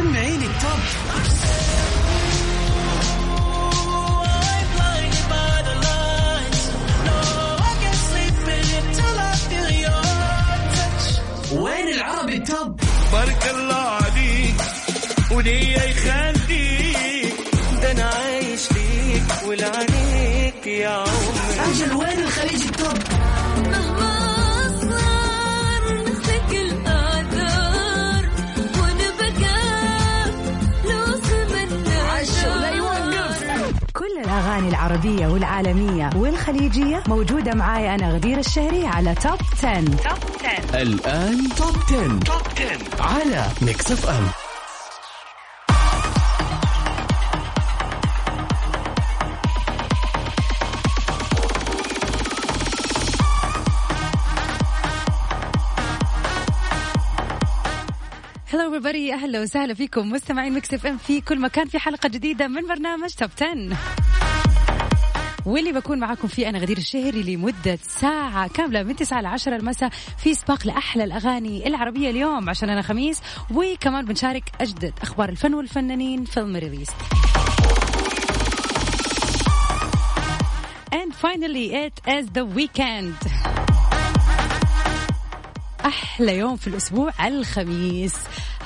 سمعيني التوب. وين العربي التوب؟ بارك الله عليك وليا يخليك. ده أنا عايش ليك ولعنيك يا عمري. أجل وين العربية والعالمية والخليجية. موجودة معاي أنا غدير الشهري على top 10. top 10 الآن top 10. top 10 على Mix FM everybody. أهلا وسهلا فيكم مستمعين Mix FM في كل مكان في حلقة جديدة من برنامج top 10 واللي بكون معاكم فيه أنا غدير الشهري لمدة ساعة كاملة من 9 ل 10 المساء في سباق لأحلى الأغاني العربية اليوم عشان أنا خميس وكمان بنشارك أجدد أخبار الفن والفنانين فيلم ريليس And finally it is the weekend. أحلى يوم في الأسبوع الخميس.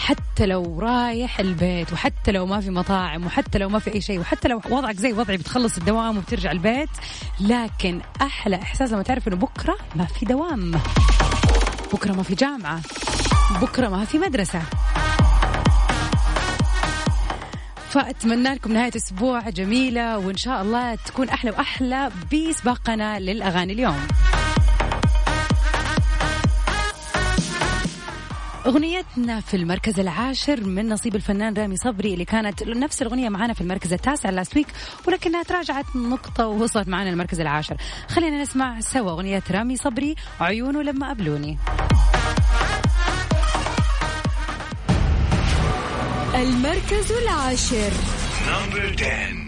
حتى لو رايح البيت وحتى لو ما في مطاعم وحتى لو ما في أي شيء وحتى لو وضعك زي وضعي بتخلص الدوام وبترجع البيت لكن أحلى إحساس لما تعرف إنه بكرة ما في دوام. بكرة ما في جامعة. بكرة ما في مدرسة. فأتمنى لكم نهاية أسبوع جميلة وإن شاء الله تكون أحلى وأحلى بسباقنا للأغاني اليوم. أغنيتنا في المركز العاشر من نصيب الفنان رامي صبري اللي كانت نفس الأغنية معنا في المركز التاسع لاست ويك ولكنها تراجعت نقطة ووصلت معنا المركز العاشر. خلينا نسمع سوا أغنية رامي صبري عيونه لما قبلوني المركز العاشر. نمبر 10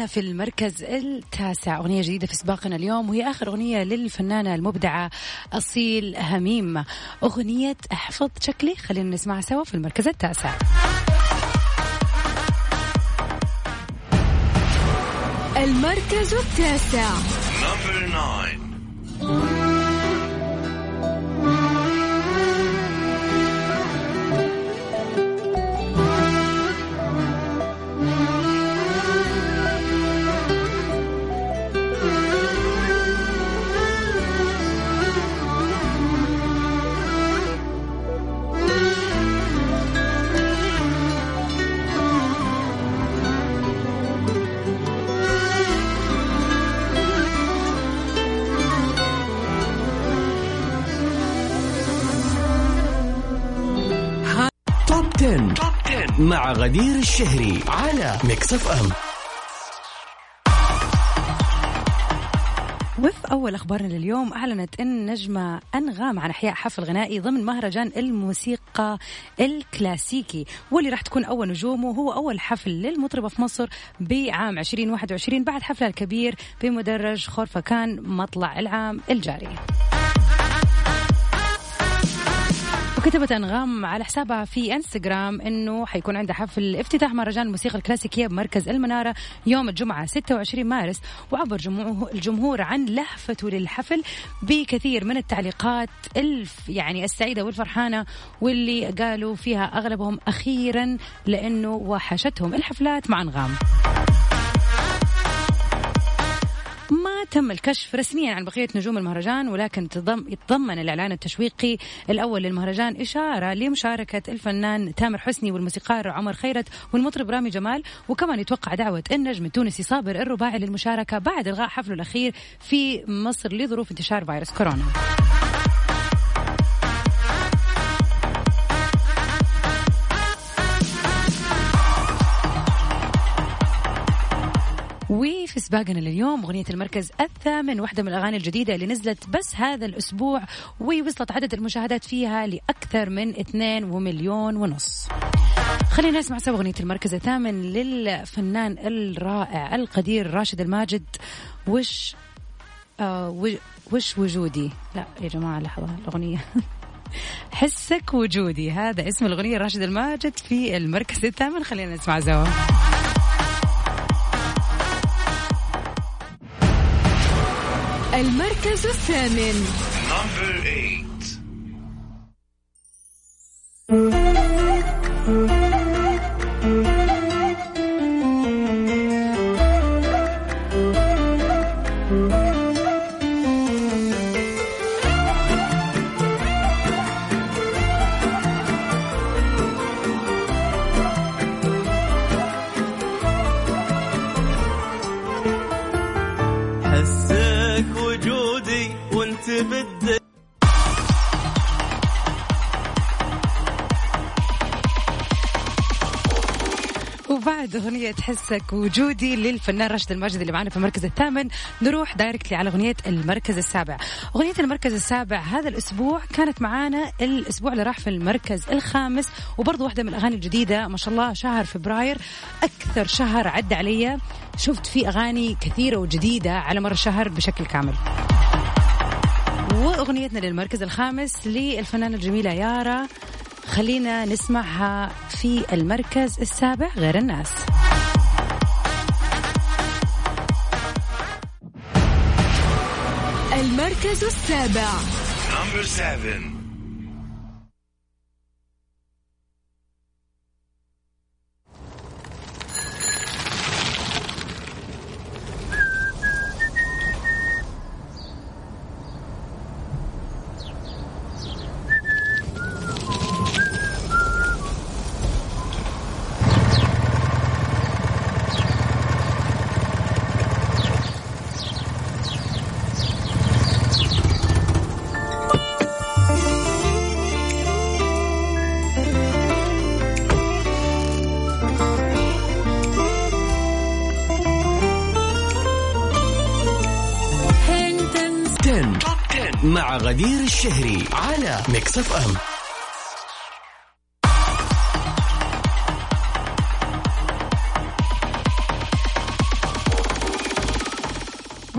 أغنيتنا في المركز التاسع أغنية جديدة في سباقنا اليوم وهي آخر أغنية للفنانة المبدعة أصيل هميم. أغنية أحفظ شكلي خلينا نسمعها سوا في المركز التاسع. المركز التاسع. غدير الشهري على Mix FM وفي أول أخبارنا لليوم أعلنت النجمة أنغام عن إحياء حفل غنائي ضمن مهرجان الموسيقى الكلاسيكي واللي راح تكون أول نجومه هو أول حفل للمطربة في مصر بعام 2021 بعد حفلها الكبير بمدرج خورفكان مطلع العام الجاري. وكتبت أنغام على حسابها في إنستغرام إنه حيكون عندها حفل افتتاح مهرجان الموسيقى الكلاسيكية بمركز المنارة يوم الجمعة 26 مارس وعبر جمهور الجمهور عن لهفته للحفل بكثير من التعليقات الف يعني السعيدة والفرحانة واللي قالوا فيها أغلبهم أخيرا لأنه وحشتهم الحفلات مع أنغام. تم الكشف رسميا عن بقية نجوم المهرجان ولكن تضم يتضمن الإعلان التشويقي الأول للمهرجان إشارة لمشاركة الفنان تامر حسني والموسيقار عمر خيرت والمطرب رامي جمال. وكمان يتوقع دعوة النجم التونسي صابر الرباعي للمشاركة بعد إلغاء حفله الأخير في مصر لظروف انتشار فيروس كورونا. وفي في سباقنا لليوم أغنية المركز الثامن واحدة من الأغاني الجديدة اللي نزلت بس هذا الأسبوع ووصلت عدد المشاهدات فيها لأكثر من 2 ومليون ونص. خلينا نسمع سوا أغنية المركز الثامن للفنان الرائع القدير راشد الماجد. وش آه وش وجودي؟ لا يا جماعة لحظة الأغنية. حسك وجودي هذا اسم الأغنية راشد الماجد في المركز الثامن. خلينا نسمع سوا. المركز الثامن. وبعد أغنية حسك وجودي للفنان راشد الماجد اللي معنا في المركز الثامن. نروح دايركتلي على أغنية المركز السابع. أغنية المركز السابع هذا الأسبوع كانت معانا الأسبوع اللي راح في المركز الخامس وبرضه واحدة من الأغاني الجديدة ما شاء الله شهر فبراير. أكثر شهر عدى علي. شفت فيه أغاني كثيرة وجديدة على مر الشهر بشكل كامل. وأغنيتنا للمركز الخامس للفنانة الجميلة يارا. خلينا نسمعها في المركز السابع غير الناس. المركز السابع. مع غدير الشهري على Mix FM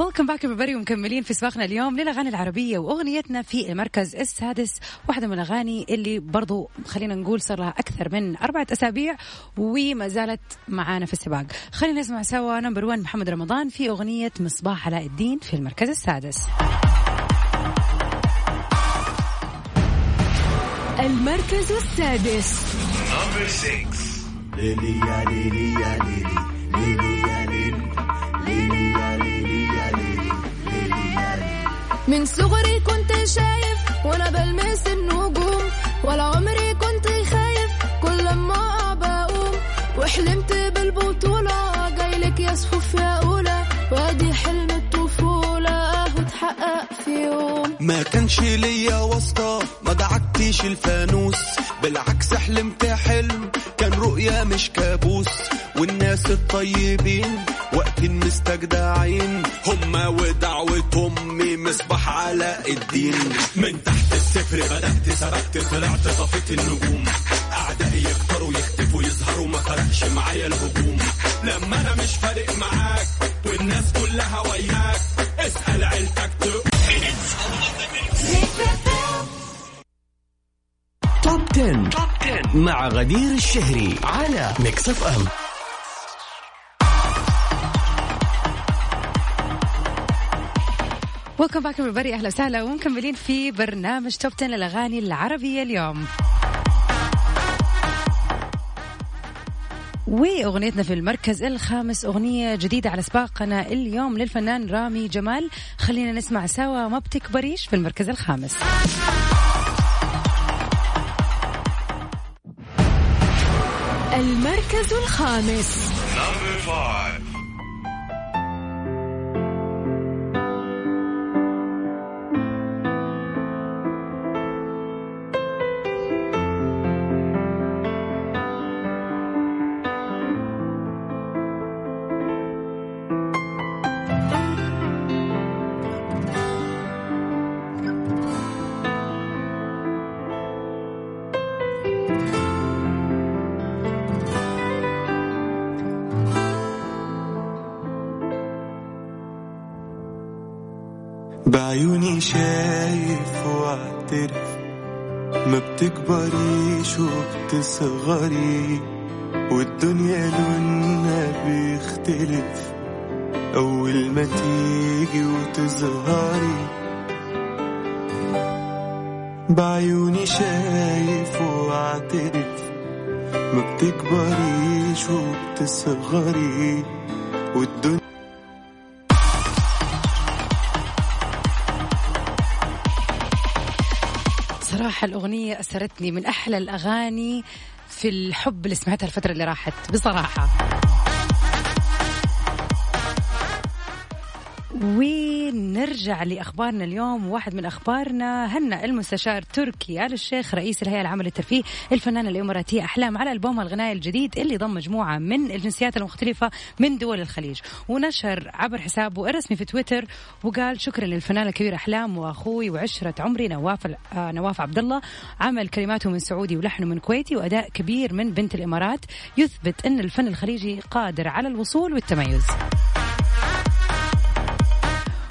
welcome back بري ومكملين في سباقنا اليوم للأغاني العربية وأغنيتنا في المركز السادس واحدة من الأغاني اللي برضو خلينا نقول صار لها أكثر من أربعة أسابيع وما زالت معانا في السباق. خلينا نسمع سوا number 1 محمد رمضان في أغنية مصباح علاء الدين في المركز السادس. المركز السادس. Number six. من صغري كنت شايف وأنا بلمس النجوم ولا عمري كنت خايف كل لما بقوم. وحلمت بالبطولة جايلك يا صفوف يا أولى. وأدي حلم الطفولة أهو اتحقق في يوم. ما كانش ليا واسطة دعكتش الفانوس. بالعكس حلمت حلم. كان رؤيا مش كابوس. والناس الطيبين وقت مستجدعين. هما ودعوة أمي مصباح علاء الدين. من تحت الصفر بدأت سبقت طلعت طفيت النجوم. أعدائي يكتروا يختفوا يظهروا ما فرقش معايا الهجوم. لما أنا مش فارق معاك والناس كلها وياك. اسأل عيلتك تقول Top 10. مع غدير الشهري على Mix FM welcome back بري أهلا وسهلا ومكملين في برنامج Top 10 للأغاني العربية اليوم. وأغنيتنا في المركز الخامس أغنية جديدة على سباقنا اليوم للفنان رامي جمال. خلينا نسمع سوا ما بتكبريش في المركز الخامس. الخامس. بعيوني شايف واعترف ما بتكبريش وبتصغري والدنيا لونها بيختلف. أول ما تيجي وتظهري بعيوني شايف واعترف ما بتكبريش وبتصغري والدنيا صراحة الأغنية أثرتني من أحلى الأغاني في الحب اللي سمعتها الفترة اللي راحت. بصراحة. ونرجع لأخبارنا اليوم. واحد من أخبارنا هنأ المستشار تركي آل الشيخ رئيس الهيئة العامة للترفيه الفنانة الإماراتية أحلام على البومها الغنائي الجديد اللي ضم مجموعة من الجنسيات المختلفة من دول الخليج. ونشر عبر حسابه الرسمي في تويتر وقال شكرا للفنانة الكبيرة أحلام وأخوي وعشرة عمري نواف آه نواف عبد الله عمل كلماته من سعودي ولحنه من كويتي وأداء كبير من بنت الإمارات. يثبت أن الفن الخليجي قادر على الوصول والتميز.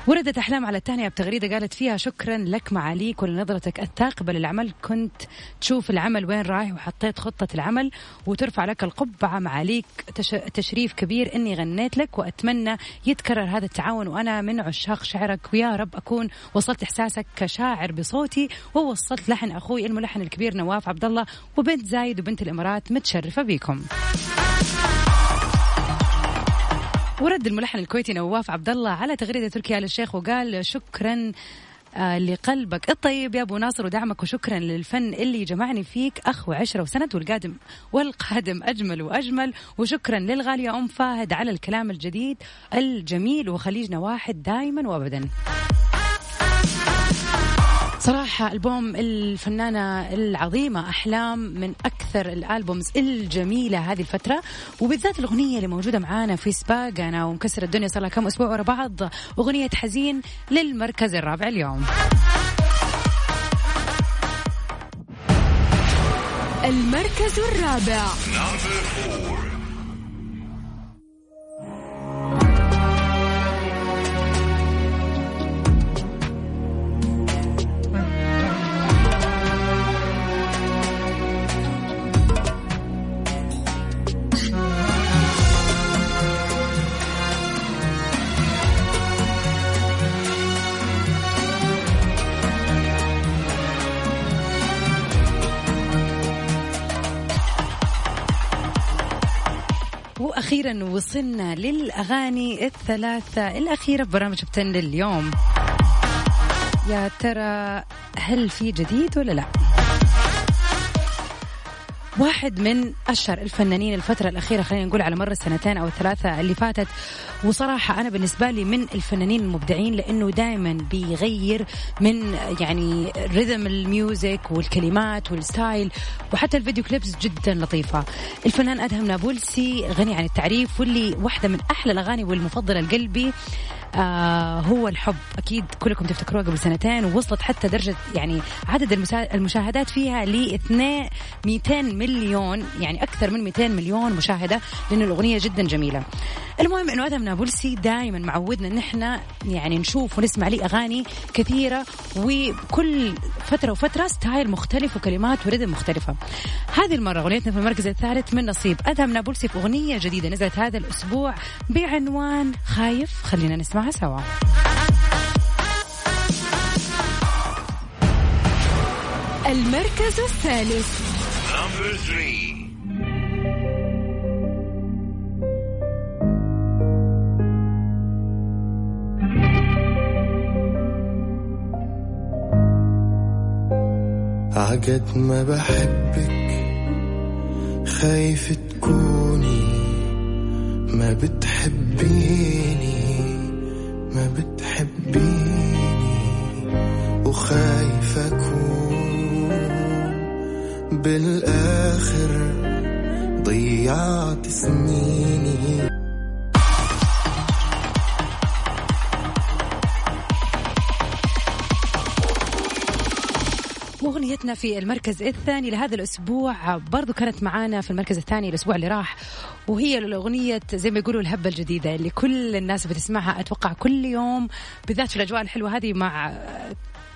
وردت أحلام على التهنئة بتغريدة قالت فيها شكرا لك معاليك ولنظرتك الثاقبة للعمل. كنت تشوف العمل وين رايح وحطيت خطة العمل وترفع لك القبعة معاليك. تش... تشريف كبير إني غنيت لك وأتمنى يتكرر هذا التعاون. وأنا من عشاق شعرك. ويا رب أكون وصلت إحساسك كشاعر بصوتي. ووصلت لحن أخوي الملحن الكبير نواف عبد الله وبنت زايد وبنت الإمارات. متشرفة بيكم ورد الملحن الكويتي نواف عبد الله على تغريدة تركيا آل الشيخ وقال شكرا آه، لقلبك. الطيب يا أبو ناصر ودعمك وشكرا للفن اللي جمعني فيك أخ وعشرة وسند والقادم والقادم أجمل وأجمل. وشكرا للغاليه أم فهد على الكلام الجديد الجميل وخليجنا واحد دائما وابدا. صراحة ألبوم الفنانة العظيمة أحلام من أكثر الألبومز الجميلة هذه الفترة وبالذات الأغنية اللي موجودة معانا في سباق أنا ومكسر الدنيا صار لها كم أسبوع ورا بعض. أغنية حزين للمركز الرابع اليوم. المركز الرابع. وأخيرا وصلنا للأغاني الثلاثة الأخيرة في برنامج Top 10 لليوم يا ترى هل في جديد ولا لا؟ واحد من أشهر الفنانين الفترة الأخيرة خلينا نقول على مر السنتين أو الثلاثة اللي فاتت. وصراحة أنا بالنسبة لي من الفنانين المبدعين لأنه دائما بيغير من يعني rhythm ال music والكلمات وال style وحتى الفيديو كليبس جدا لطيفة. الفنان أدهم نابلسي غني عن التعريف واللي واحدة من أحلى الأغاني والمفضلة لقلبي آه هو الحب أكيد كلكم تفتكروها قبل سنتين ووصلت حتى درجة يعني عدد المشاهدات فيها ل 200 مليون يعني أكثر من 200 مليون مشاهدة لأنه الأغنية جدا جميلة. المهم إنه ادهم نابلسي دائما معودنا إن إحنا يعني نشوف ونسمع ليه أغاني كثيرة وكل فترة وفترة ستايل مختلف وكلمات وريتم مختلفة. هذه المرة أغنيتنا في المركز الثالث من نصيب ادهم نابلسي في أغنية جديدة نزلت هذا الأسبوع بعنوان خايف خلينا نسمعها سوا. المركز الثالث Number three. عجد ما بحبك خايف تكوني ما بتحبيني بتحبيني وخايف أكون بالآخر ضيعت سنيني. واغنيتنا في المركز الثاني لهذا الأسبوع. برضو كانت معانا في المركز الثاني الأسبوع اللي راح وهي الأغنية زي ما يقولوا الهبة الجديدة اللي كل الناس بتسمعها. أتوقع كل يوم بالذات في الأجواء الحلوة هذه مع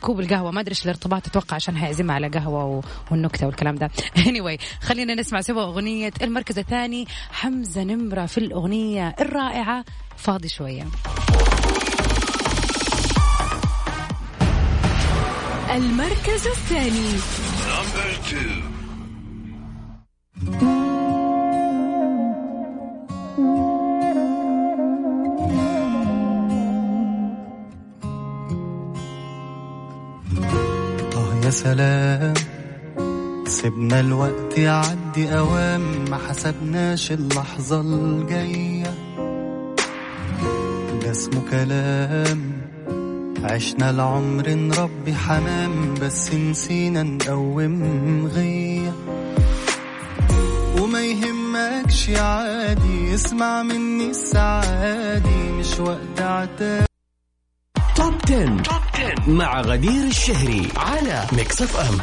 كوب القهوة. ما أدري إيش الارتباط أتوقع عشان هيعزمها على قهوة والنكتة والكلام ده. Anyway خلينا نسمع سوا أغنية المركز الثاني. حمزة نمرة في الأغنية الرائعة. فاضي شوية. المركز الثاني Number two. آه يا سلام سيبنا الوقت يعدي أوام ما حسبناش اللحظة الجاية ده اسمه كلام عشنا العمر نربي حمام بس نسينا نقوم غية وما يهمكش عادي اسمع مني السعادي مش وقت عتاب Top 10. مع غدير الشهري على Mix FM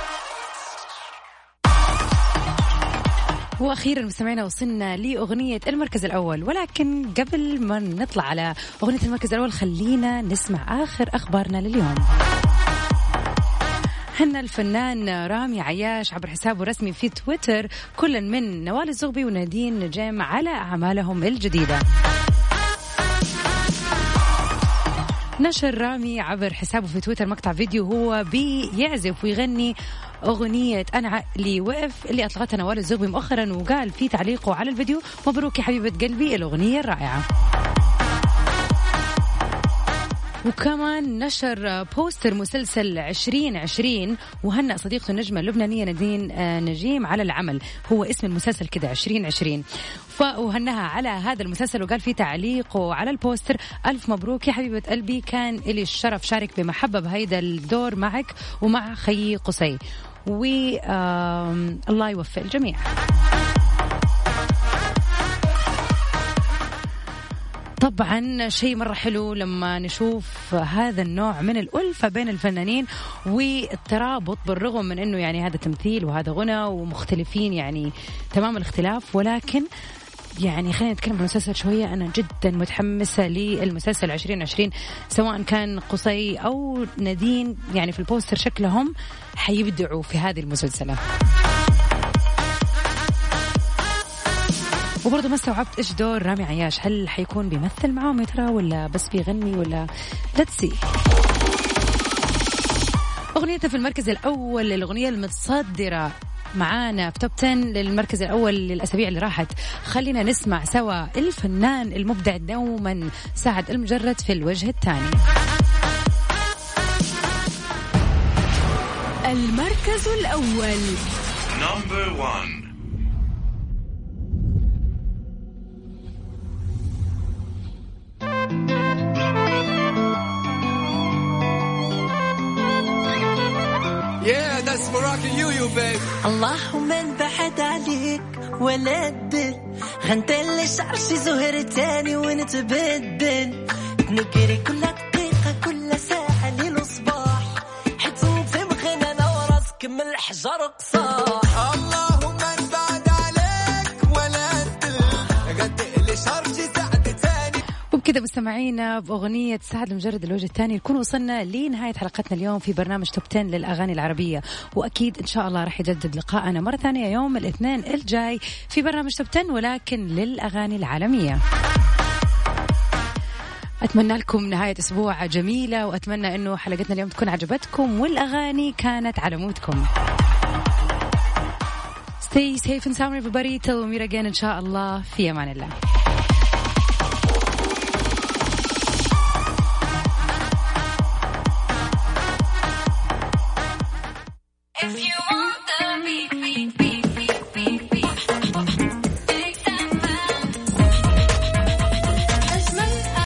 وأخيرا مستمعينا وصلنا لأغنية المركز الأول. ولكن قبل ما نطلع على أغنية المركز الأول خلينا نسمع آخر أخبارنا لليوم. هنا الفنان رامي عياش عبر حسابه الرسمي في تويتر. كل من نوال الزغبي ونادين نجيم على أعمالهم الجديدة. نشر رامي عبر حسابه في تويتر مقطع فيديو هو بيعزف ويغني أغنية أنا عقلي وقف اللي أطلقتها نوال الزغبي مؤخرا وقال في تعليقه على الفيديو مبروك يا حبيبة قلبي الأغنية الرائعة. وكمان نشر بوستر مسلسل 2020 وهنأ صديقته النجمة اللبنانية نادين آه، نجيم على العمل. هو اسم المسلسل كده 2020 وهنها على هذا المسلسل وقال في تعليقه على البوستر ألف مبروك يا حبيبة قلبي. كان إلي الشرف شارك بمحبة بهيدا الدور معك ومع خيي قصي. والله يوفق الجميع. طبعا شيء مرة حلو لما نشوف هذا النوع من الألفة بين الفنانين والترابط بالرغم من أنه يعني هذا تمثيل وهذا غنى ومختلفين يعني تمام الاختلاف. ولكن يعني خلينا نتكلم عن المسلسل شوية. أنا جدا متحمسة للمسلسل 2020 سواء كان قصي أو نادين يعني في البوستر شكلهم حيبدعوا في هذه المسلسلة. وبرضه ما استوعبت إيش دور رامي عياش. هل حيكون بيمثل معاهم يا ترى ولا بس بيغني ولا let's see أغنيته في المركز الأول للأغنية المتصدرة. معانا في Top 10 للمركز الأول للأسابيع اللي راحت. خلينا نسمع سوا الفنان المبدع دوما سعد لمجرد في الوجه الثاني. المركز الأول. نمبر 1 اللهم انبعد عليك ولا تدل. غنت اللي شعرشي زهر تاني ونتبدل. نجري كل دقيقة كل ساعة ليل وصباح حيت صوتي مغنى أنا وراسك من الحجر قصاح وبكذا مستمعينا بأغنية سعد المجرد الوجه الثاني نكون وصلنا لنهاية حلقتنا اليوم في برنامج توب 10 للأغاني العربية. وأكيد إن شاء الله راح يجدد لقاءنا مرة ثانية يوم الاثنين الجاي في برنامج توب 10 ولكن للأغاني العالمية. أتمنى لكم نهاية أسبوع جميلة وأتمنى أنه حلقتنا اليوم تكون عجبتكم والأغاني كانت على مودكم. Stay safe and sound everybody. Till we meet again إن شاء الله. في أمان الله.